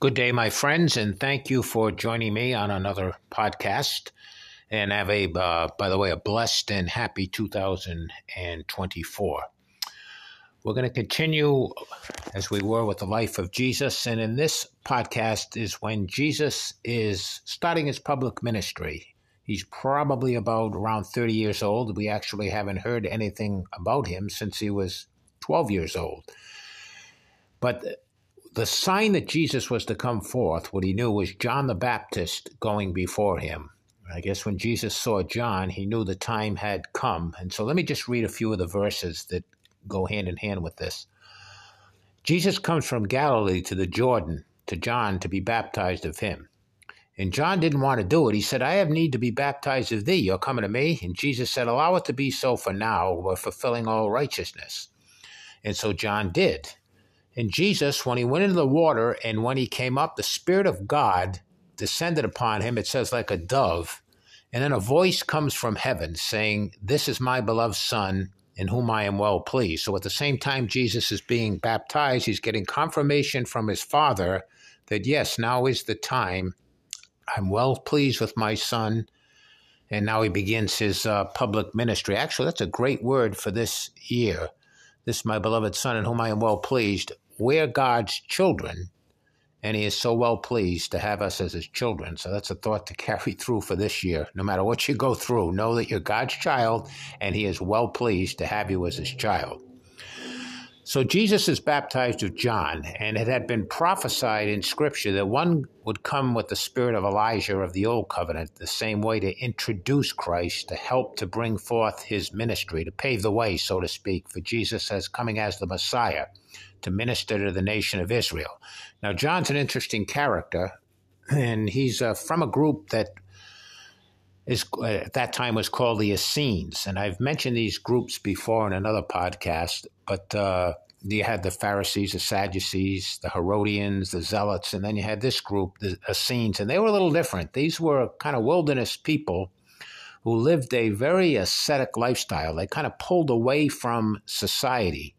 Good day, my friends, and thank you for joining me on another podcast. And have a, uh, by the way, a blessed and happy 2024. We're going to continue as we were with the life of Jesus. And in this podcast is when Jesus is starting his public ministry. He's probably about around 30 years old. We actually haven't heard anything about him since he was 12 years old. But the sign that Jesus was to come forth, what he knew was John the Baptist going before him. I guess when Jesus saw John, he knew the time had come. And so let me just read a few of the verses that go hand in hand with this. Jesus comes from Galilee to the Jordan to John to be baptized of him. And John didn't want to do it. He said, I have need to be baptized of thee. You're coming to me? And Jesus said, Allow it to be so for now. We're fulfilling all righteousness. And so John did. And Jesus, when he went into the water and when he came up, the Spirit of God descended upon him, it says, like a dove. And then a voice comes from heaven saying, This is my beloved Son, in whom I am well pleased. So at the same time Jesus is being baptized, he's getting confirmation from his Father that, yes, now is the time. I'm well pleased with my Son. And now he begins his uh, public ministry. Actually, that's a great word for this year. This, is my beloved Son, in whom I am well pleased we're God's children, and He is so well pleased to have us as His children. So that's a thought to carry through for this year. No matter what you go through, know that you're God's child, and He is well pleased to have you as His child. So Jesus is baptized of John, and it had been prophesied in Scripture that one would come with the spirit of Elijah of the Old Covenant, the same way to introduce Christ, to help to bring forth his ministry, to pave the way, so to speak, for Jesus as coming as the Messiah to minister to the nation of Israel. Now, John's an interesting character, and he's uh, from a group that is uh, at that time was called the Essenes, and I've mentioned these groups before in another podcast. But uh, you had the Pharisees, the Sadducees, the Herodians, the Zealots, and then you had this group, the Essenes, and they were a little different. These were kind of wilderness people who lived a very ascetic lifestyle. They kind of pulled away from society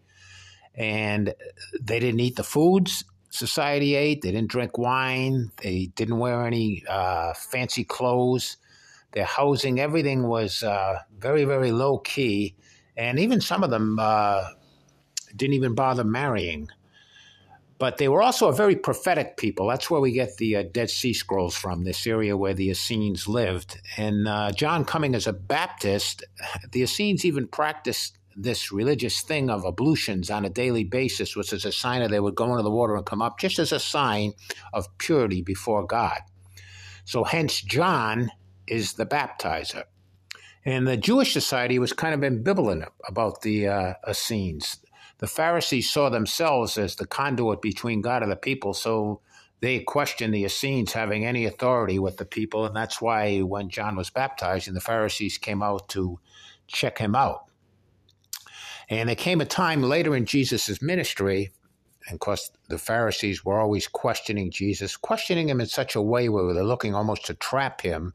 and they didn't eat the foods society ate. They didn't drink wine. They didn't wear any uh, fancy clothes. Their housing, everything was uh, very, very low key. And even some of them uh, didn't even bother marrying. But they were also a very prophetic people. That's where we get the uh, Dead Sea Scrolls from, this area where the Essenes lived. And uh, John coming as a Baptist, the Essenes even practiced this religious thing of ablutions on a daily basis, which is a sign that they would go into the water and come up, just as a sign of purity before God. So, hence, John is the baptizer. And the Jewish society was kind of ambivalent about the uh, Essenes. The Pharisees saw themselves as the conduit between God and the people, so they questioned the Essenes having any authority with the people, and that's why when John was baptizing, the Pharisees came out to check him out. And there came a time later in Jesus' ministry, and of course, the Pharisees were always questioning Jesus, questioning him in such a way where they're looking almost to trap him.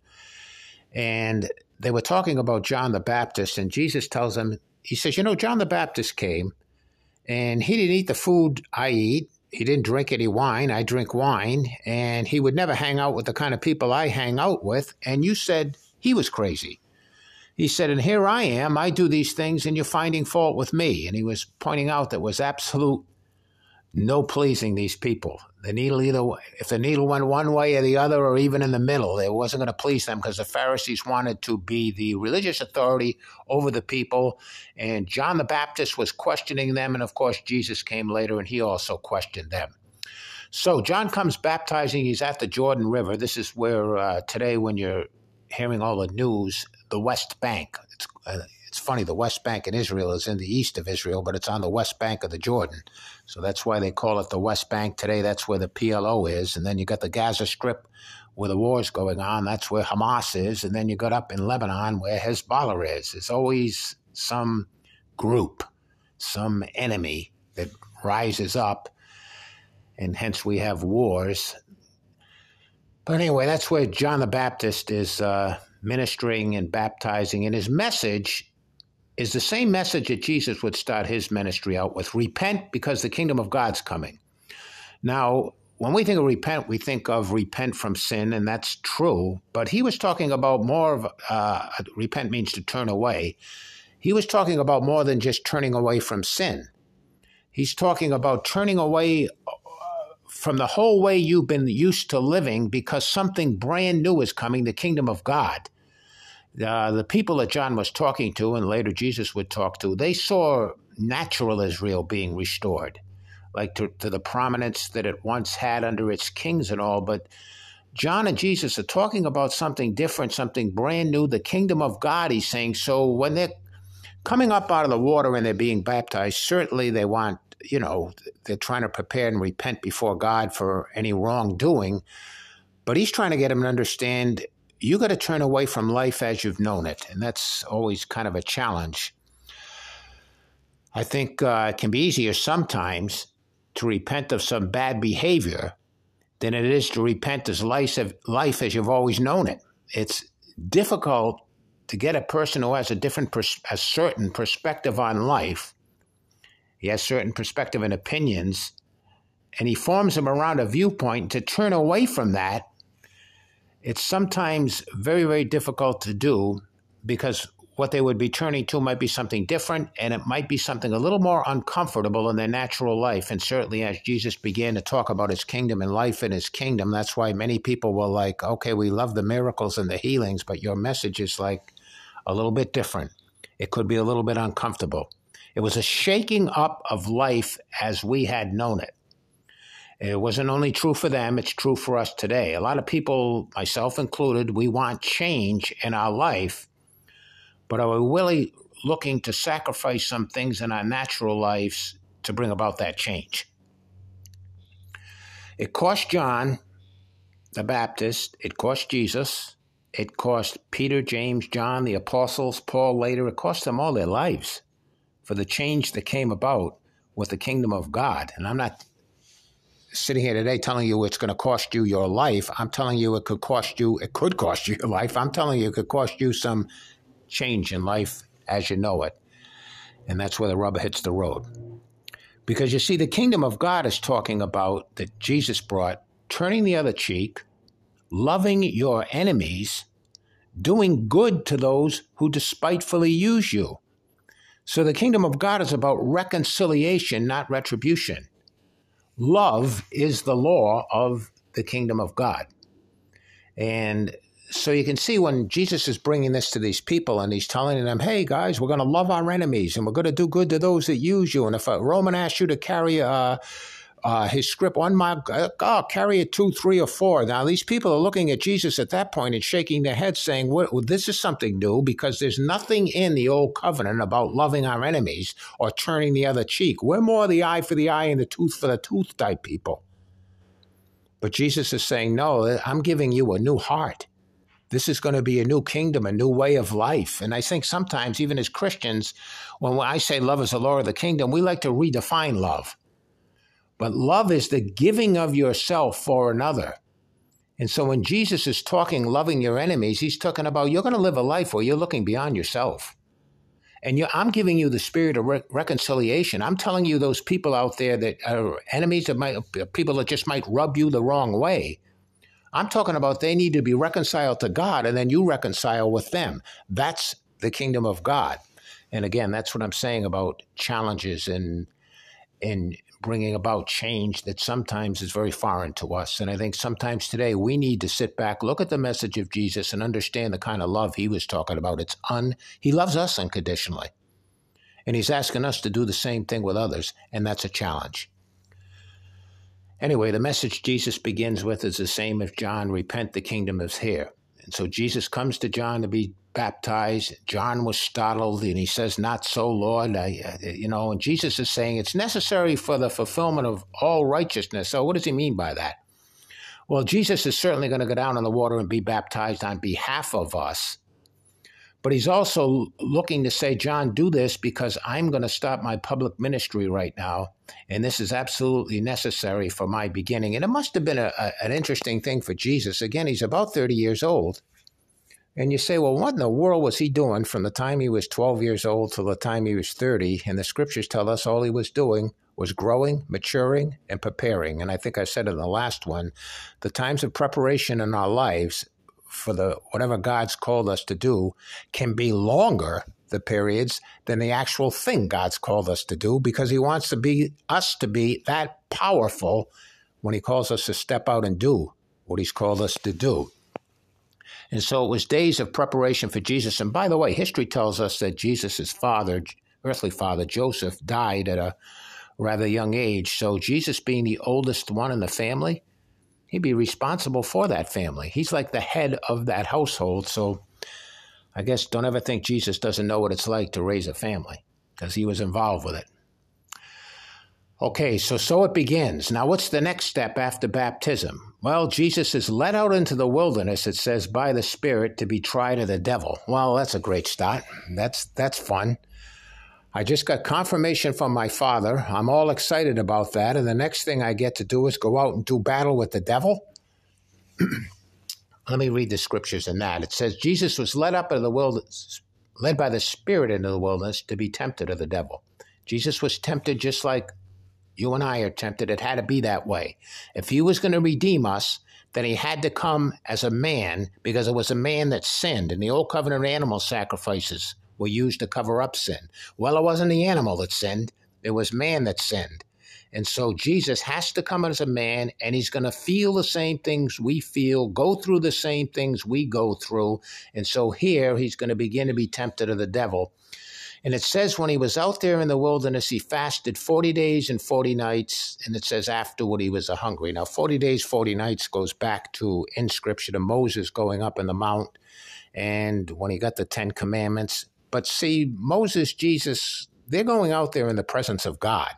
And they were talking about John the Baptist, and Jesus tells them, He says, You know, John the Baptist came, and he didn't eat the food I eat. He didn't drink any wine. I drink wine. And he would never hang out with the kind of people I hang out with. And you said he was crazy. He said, And here I am, I do these things, and you're finding fault with me. And he was pointing out that was absolute no pleasing these people. The needle either if the needle went one way or the other, or even in the middle, it wasn't going to please them because the Pharisees wanted to be the religious authority over the people, and John the Baptist was questioning them, and of course Jesus came later and he also questioned them. So John comes baptizing. He's at the Jordan River. This is where uh, today, when you're hearing all the news, the West Bank. It's, uh, it's funny, the West Bank in Israel is in the east of Israel, but it's on the west bank of the Jordan. So that's why they call it the West Bank today. That's where the PLO is. And then you got the Gaza Strip where the war is going on. That's where Hamas is. And then you got up in Lebanon where Hezbollah is. It's always some group, some enemy that rises up. And hence we have wars. But anyway, that's where John the Baptist is uh, ministering and baptizing. And his message is the same message that Jesus would start his ministry out with repent because the kingdom of God's coming. Now, when we think of repent, we think of repent from sin, and that's true. But he was talking about more of uh, repent means to turn away. He was talking about more than just turning away from sin. He's talking about turning away uh, from the whole way you've been used to living because something brand new is coming the kingdom of God. Uh, the people that John was talking to, and later Jesus would talk to, they saw natural Israel being restored like to, to the prominence that it once had under its kings and all. But John and Jesus are talking about something different, something brand new, the kingdom of God, he's saying. So when they're coming up out of the water and they're being baptized, certainly they want, you know, they're trying to prepare and repent before God for any wrongdoing. But he's trying to get them to understand you got to turn away from life as you've known it. And that's always kind of a challenge. I think uh, it can be easier sometimes to repent of some bad behavior than it is to repent as life, life as you've always known it. It's difficult to get a person who has a different, pers- a certain perspective on life. He has certain perspective and opinions, and he forms them around a viewpoint. To turn away from that, it's sometimes very, very difficult to do because what they would be turning to might be something different and it might be something a little more uncomfortable in their natural life. And certainly, as Jesus began to talk about his kingdom and life in his kingdom, that's why many people were like, okay, we love the miracles and the healings, but your message is like a little bit different. It could be a little bit uncomfortable. It was a shaking up of life as we had known it. It wasn't only true for them, it's true for us today. A lot of people, myself included, we want change in our life but are we really looking to sacrifice some things in our natural lives to bring about that change? It cost John the Baptist, it cost Jesus, it cost Peter, James, John, the apostles, Paul later, it cost them all their lives for the change that came about with the kingdom of God. And I'm not sitting here today telling you it's going to cost you your life. I'm telling you it could cost you, it could cost you your life. I'm telling you it could cost you some change in life as you know it. And that's where the rubber hits the road. Because you see, the kingdom of God is talking about that Jesus brought turning the other cheek, loving your enemies, doing good to those who despitefully use you. So the kingdom of God is about reconciliation, not retribution. Love is the law of the kingdom of God. And so you can see when Jesus is bringing this to these people and he's telling them, hey guys, we're going to love our enemies and we're going to do good to those that use you. And if a Roman asks you to carry uh, uh, his script one mile, oh, carry it two, three, or four. Now, these people are looking at Jesus at that point and shaking their heads, saying, well, this is something new because there's nothing in the old covenant about loving our enemies or turning the other cheek. We're more the eye for the eye and the tooth for the tooth type people. But Jesus is saying, no, I'm giving you a new heart. This is going to be a new kingdom, a new way of life. And I think sometimes, even as Christians, when I say love is the law of the kingdom, we like to redefine love. But love is the giving of yourself for another. And so when Jesus is talking loving your enemies, he's talking about you're going to live a life where you're looking beyond yourself. And I'm giving you the spirit of re- reconciliation. I'm telling you those people out there that are enemies that might, people that just might rub you the wrong way. I'm talking about they need to be reconciled to God and then you reconcile with them. That's the kingdom of God. And again, that's what I'm saying about challenges and in bringing about change that sometimes is very foreign to us. And I think sometimes today we need to sit back, look at the message of Jesus, and understand the kind of love he was talking about. It's un he loves us unconditionally. And he's asking us to do the same thing with others, and that's a challenge. Anyway, the message Jesus begins with is the same as John repent, the kingdom is here. And so Jesus comes to John to be baptized. John was startled and he says, Not so, Lord. I, uh, you know, and Jesus is saying it's necessary for the fulfillment of all righteousness. So, what does he mean by that? Well, Jesus is certainly going to go down in the water and be baptized on behalf of us. But he's also looking to say, John, do this because I'm going to stop my public ministry right now. And this is absolutely necessary for my beginning. And it must have been a, a, an interesting thing for Jesus. Again, he's about 30 years old. And you say, well, what in the world was he doing from the time he was 12 years old till the time he was 30? And the scriptures tell us all he was doing was growing, maturing, and preparing. And I think I said in the last one, the times of preparation in our lives for the whatever God's called us to do can be longer the periods than the actual thing God's called us to do because he wants to be us to be that powerful when he calls us to step out and do what he's called us to do. And so it was days of preparation for Jesus. And by the way, history tells us that Jesus' father, earthly father, Joseph, died at a rather young age. So Jesus, being the oldest one in the family, he'd be responsible for that family. He's like the head of that household. So I guess don't ever think Jesus doesn't know what it's like to raise a family because he was involved with it. Okay, so so it begins. Now, what's the next step after baptism? Well, Jesus is led out into the wilderness, it says, by the Spirit to be tried of the devil. Well, that's a great start. That's that's fun. I just got confirmation from my father. I'm all excited about that. And the next thing I get to do is go out and do battle with the devil. Let me read the scriptures in that. It says Jesus was led up into the wilderness, led by the Spirit into the wilderness to be tempted of the devil. Jesus was tempted just like you and I are tempted. It had to be that way. If he was going to redeem us, then he had to come as a man because it was a man that sinned. And the old covenant animal sacrifices were used to cover up sin. Well, it wasn't the animal that sinned, it was man that sinned. And so Jesus has to come as a man and he's going to feel the same things we feel, go through the same things we go through. And so here he's going to begin to be tempted of the devil. And it says when he was out there in the wilderness, he fasted 40 days and 40 nights. And it says afterward he was a hungry. Now, 40 days, 40 nights goes back to in scripture to Moses going up in the mount. And when he got the Ten Commandments. But see, Moses, Jesus, they're going out there in the presence of God.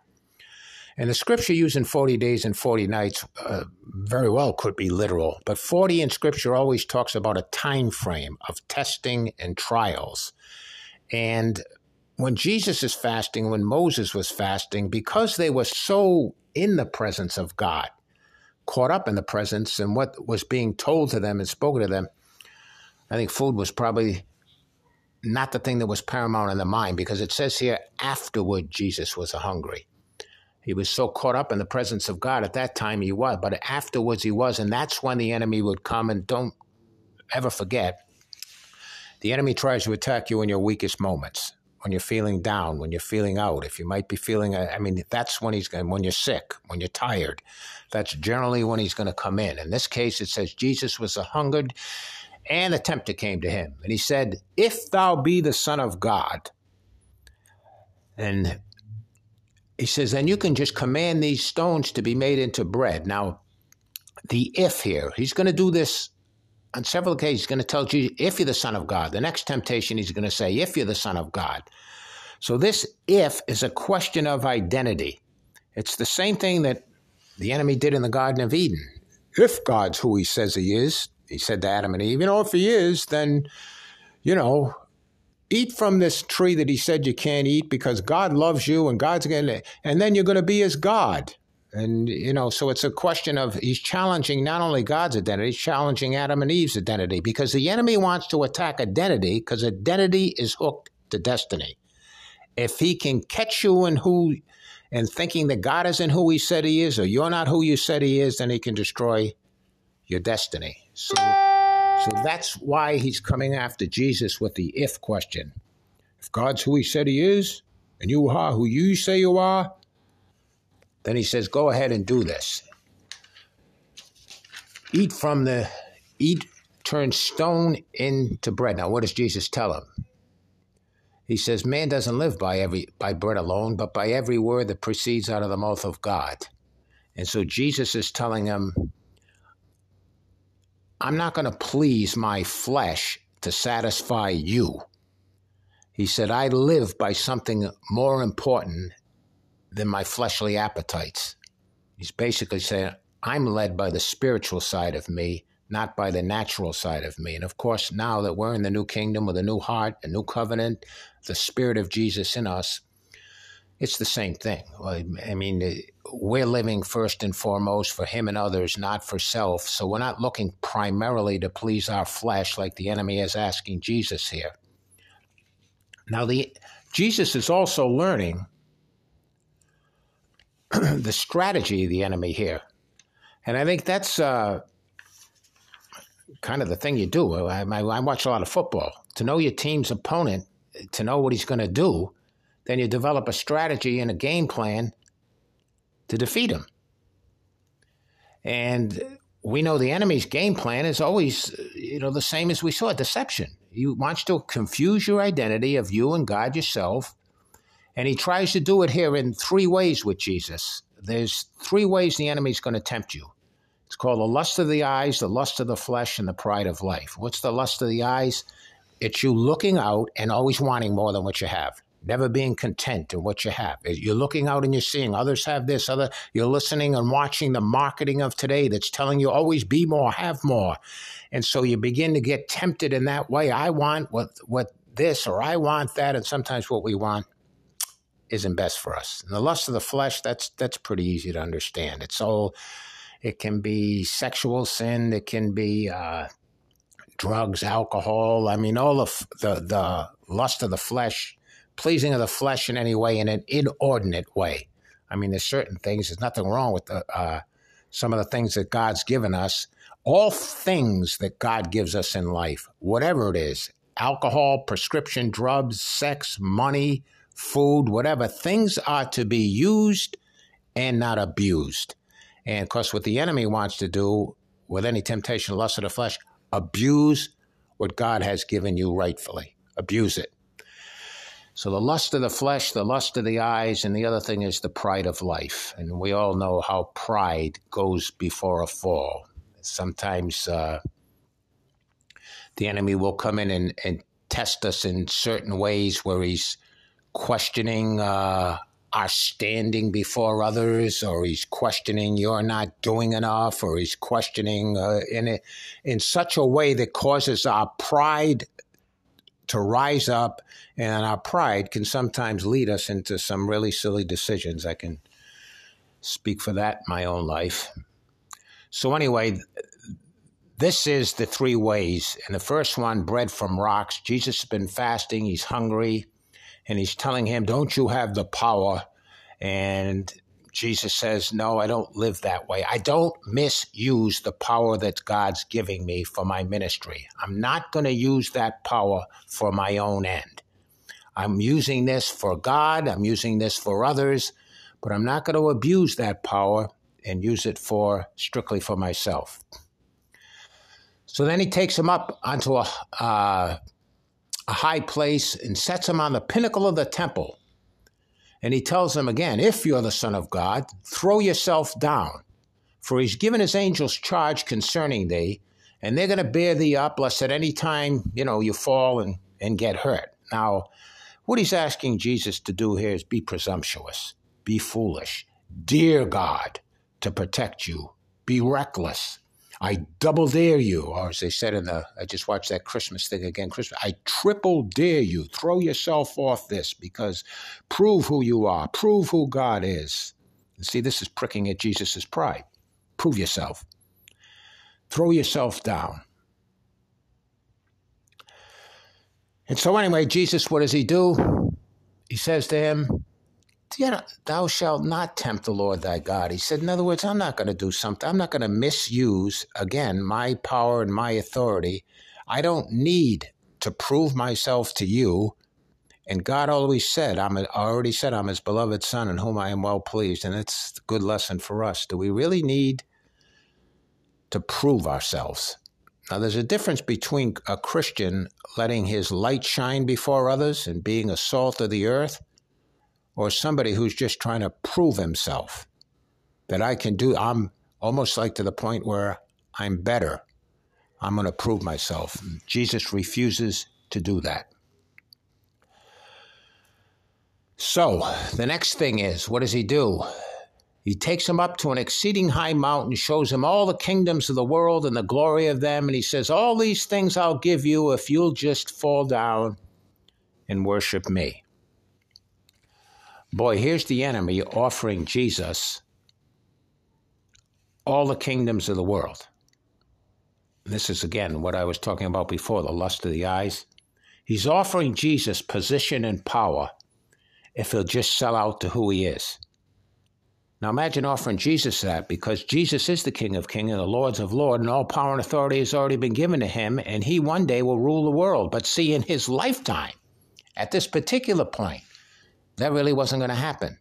And the scripture using 40 days and 40 nights uh, very well could be literal, but 40 in scripture always talks about a time frame of testing and trials. And when Jesus is fasting, when Moses was fasting, because they were so in the presence of God, caught up in the presence and what was being told to them and spoken to them, I think food was probably not the thing that was paramount in the mind because it says here, afterward, Jesus was hungry. He was so caught up in the presence of God at that time he was, but afterwards he was, and that's when the enemy would come. And don't ever forget, the enemy tries to attack you in your weakest moments, when you're feeling down, when you're feeling out. If you might be feeling, I mean, that's when he's going. When you're sick, when you're tired, that's generally when he's going to come in. In this case, it says Jesus was a hungered, and a tempter came to him, and he said, "If thou be the Son of God." And he says, then you can just command these stones to be made into bread. Now, the if here, he's going to do this on several occasions. He's going to tell Jesus, if you're the Son of God. The next temptation, he's going to say, if you're the Son of God. So this if is a question of identity. It's the same thing that the enemy did in the Garden of Eden. If God's who he says he is, he said to Adam and Eve, you know, if he is, then, you know, eat from this tree that he said you can't eat because God loves you and God's going to, and then you're going to be as God. And, you know, so it's a question of he's challenging not only God's identity, he's challenging Adam and Eve's identity because the enemy wants to attack identity because identity is hooked to destiny. If he can catch you in who, and thinking that God isn't who he said he is or you're not who you said he is, then he can destroy your destiny. So, so that's why he's coming after Jesus with the if question. If God's who he said he is, and you are who you say you are, then he says, go ahead and do this. Eat from the, eat, turn stone into bread. Now, what does Jesus tell him? He says, man doesn't live by every by bread alone, but by every word that proceeds out of the mouth of God. And so Jesus is telling him, I'm not going to please my flesh to satisfy you. He said, I live by something more important than my fleshly appetites. He's basically saying, I'm led by the spiritual side of me, not by the natural side of me. And of course, now that we're in the new kingdom with a new heart, a new covenant, the Spirit of Jesus in us, it's the same thing. I mean, we're living first and foremost for Him and others, not for self. So we're not looking primarily to please our flesh like the enemy is asking Jesus here. Now, the Jesus is also learning the strategy of the enemy here. And I think that's uh, kind of the thing you do. I, I, watch a lot of football. To know your team's opponent, to know what he's going to do, then you develop a strategy and a game plan to defeat him. And we know the enemy's game plan is always, you know, the same as we saw deception. He wants to confuse your identity of you and God yourself. And he tries to do it here in three ways with Jesus. There's three ways the enemy's going to tempt you. It's called the lust of the eyes, the lust of the flesh, and the pride of life. What's the lust of the eyes? It's you looking out and always wanting more than what you have never being content in what you have. You're looking out and you're seeing others have this, other you're listening and watching the marketing of today that's telling you always be more, have more. And so you begin to get tempted in that way. I want what what this or I want that, and sometimes what we want isn't best for us. And the lust of the flesh, that's that's pretty easy to understand. It's all it can be sexual sin, it can be uh, drugs, alcohol. I mean, all of the the lust of the flesh pleasing of the flesh in any way in an inordinate way. I mean, there's certain things. There's nothing wrong with the, uh, some of the things that God's given us. All things that God gives us in life, whatever it is, alcohol, prescription drugs, sex, money, food, whatever, things are to be used and not abused. And of course, what the enemy wants to do with any temptation, lust of the flesh, abuse what God has given you rightfully. Abuse it. So the lust of the flesh, the lust of the eyes, and the other thing is the pride of life. And we all know how pride goes before a fall. Sometimes uh, the enemy will come in and, and, test us in certain ways where he's questioning uh, our standing before others, or he's questioning you're not doing enough, or he's questioning uh, in in such a way that causes our pride to rise up, and our pride can sometimes lead us into some really silly decisions. I can speak for that in my own life. So, anyway, this is the three ways. And the first one, bread from rocks. Jesus has been fasting, he's hungry, and he's telling him, Don't you have the power? And Jesus says, No, I don't live that way. I don't misuse the power that God's giving me for my ministry. I'm not going to use that power for my own end. I'm using this for God, I'm using this for others, but I'm not going to abuse that power and use it for strictly for myself. So then he takes him up onto a, uh, a high place and sets him on the pinnacle of the temple. And he tells him again, if you're the Son of God, throw yourself down, for he's given his angels charge concerning thee, and they're going to bear thee up, lest at any time, you know, you fall and, and get hurt. Now, what he's asking Jesus to do here is be presumptuous, be foolish, dear God to protect you, be reckless, I double dare you, or as they said in the, I just watched that Christmas thing again, Christmas, I triple dare you. Throw yourself off this because prove who you are, prove who God is. And see, this is pricking at Jesus' pride. Prove yourself. Throw yourself down. And so, anyway, Jesus, what does he do? He says to him, thou shalt not tempt the Lord thy God. He said, in other words, I'm not going to do something. I'm not going to misuse, again, my power and my authority. I don't need to prove myself to you. And God always said, I'm already said, I'm his beloved son in whom I am well pleased. And it's a good lesson for us. Do we really need to prove ourselves? Now, there's a difference between a Christian letting his light shine before others and being a salt of the earth or somebody who's just trying to prove himself that I can do, I'm almost like to the point where I'm better. I'm going to prove myself. Jesus refuses to do that. So the next thing is, what does he do? He takes him up to an exceeding high mountain, shows him all the kingdoms of the world and the glory of them, and he says, All these things I'll give you if you'll just fall down and worship me. Boy, here's the enemy offering Jesus all the kingdoms of the world. This is again what I was talking about before the lust of the eyes. He's offering Jesus position and power if he'll just sell out to who he is. Now imagine offering Jesus that because Jesus is the King of Kings and the Lords of Lords, and all power and authority has already been given to him, and he one day will rule the world. But see, in his lifetime, at this particular point, that really wasn't going to happen.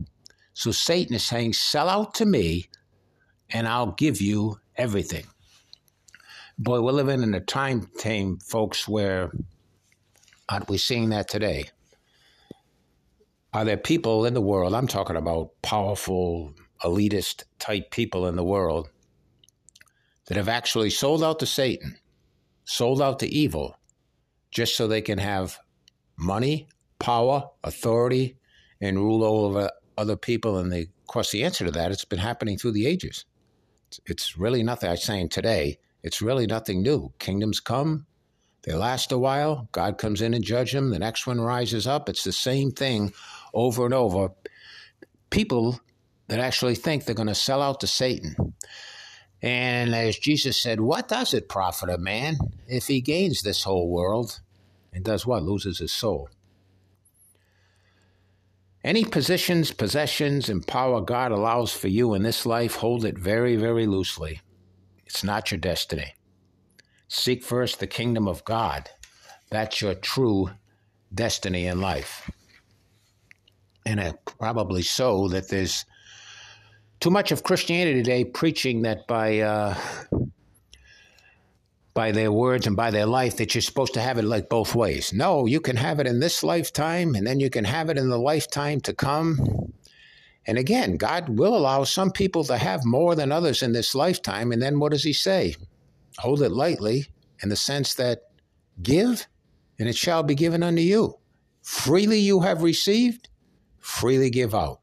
So Satan is saying, Sell out to me, and I'll give you everything. Boy, we're living in a time, time folks, where aren't we seeing that today? Are there people in the world, I'm talking about powerful, elitist type people in the world, that have actually sold out to Satan, sold out to evil, just so they can have money, power, authority, and rule over other people? And the, of course, the answer to that, it's been happening through the ages. It's, it's really nothing I'm saying today. It's really nothing new. Kingdoms come, they last a while. God comes in and judges them. The next one rises up. It's the same thing over and over. People that actually think they're going to sell out to Satan. And as Jesus said, what does it profit a man if he gains this whole world and does what? Loses his soul. Any positions, possessions, and power God allows for you in this life, hold it very, very loosely. It's not your destiny. Seek first the kingdom of God. That's your true destiny in life and uh, probably so, that there's too much of Christianity today preaching that by uh, by their words and by their life that you're supposed to have it like both ways. No, you can have it in this lifetime, and then you can have it in the lifetime to come. And again, God will allow some people to have more than others in this lifetime. And then what does He say? Hold it lightly in the sense that give, and it shall be given unto you. Freely you have received, freely give out.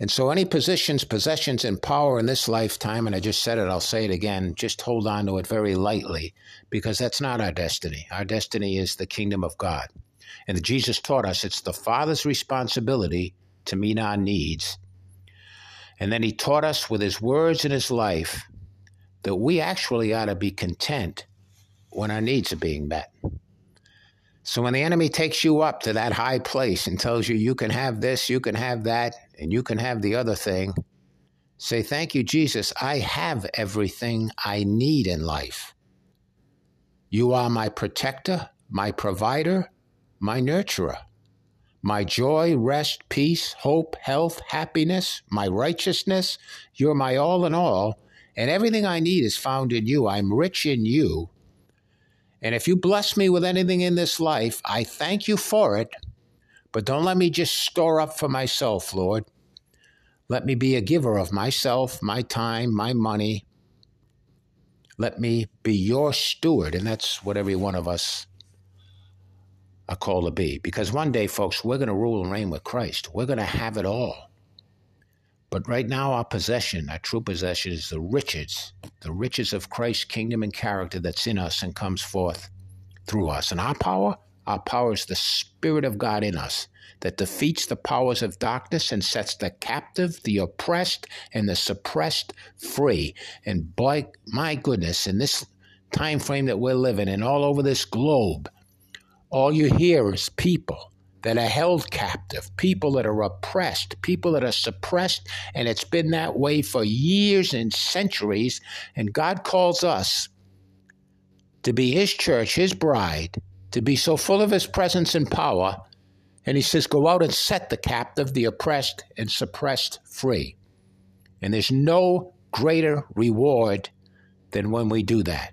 And so, any positions, possessions, and power in this lifetime, and I just said it, I'll say it again, just hold on to it very lightly because that's not our destiny. Our destiny is the kingdom of God. And Jesus taught us it's the Father's responsibility to meet our needs. And then he taught us with his words and his life that we actually ought to be content when our needs are being met. So when the enemy takes you up to that high place and tells you you can have this, you can have that, and you can have the other thing, say, Thank you, Jesus. I have everything I need in life. You are my protector, my provider, my nurturer, my joy, rest, peace, hope, health, happiness, my righteousness. You're my all in all, and everything I need is found in you. I'm rich in you and if you bless me with anything in this life, I thank you for it. But don't let me just store up for myself, Lord. Let me be a giver of myself, my time, my money. Let me be your steward. And that's what every one of us are called to be. Because one day, folks, we're going to rule and reign with Christ. We're going to have it all. But right now, our possession, our true possession, is the riches, the riches of Christ's kingdom and character that's in us and comes forth through us. And our power, our power is the Spirit of God in us that defeats the powers of darkness and sets the captive, the oppressed, and the suppressed free. And boy, my goodness, in this time frame that we're living in, all over this globe, all you hear is people that are held captive, people that are oppressed, people that are suppressed, and it's been that way for years and centuries. And God calls us to be His church, His bride, to be so full of His presence and power. And He says, Go out and set the captive, the oppressed, and suppressed free. And there's no greater reward than when we do that.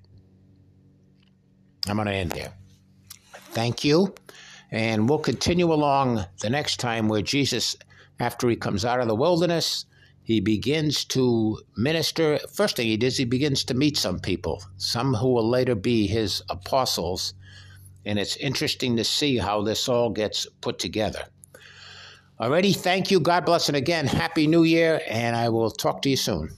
I'm going to end there. Thank you. And we'll continue along the next time where Jesus, after he comes out of the wilderness, he begins to minister. First thing he does, he begins to meet some people, some who will later be his apostles. And it's interesting to see how this all gets put together. Alrighty, thank you. God bless, and again, Happy New Year, and I will talk to you soon.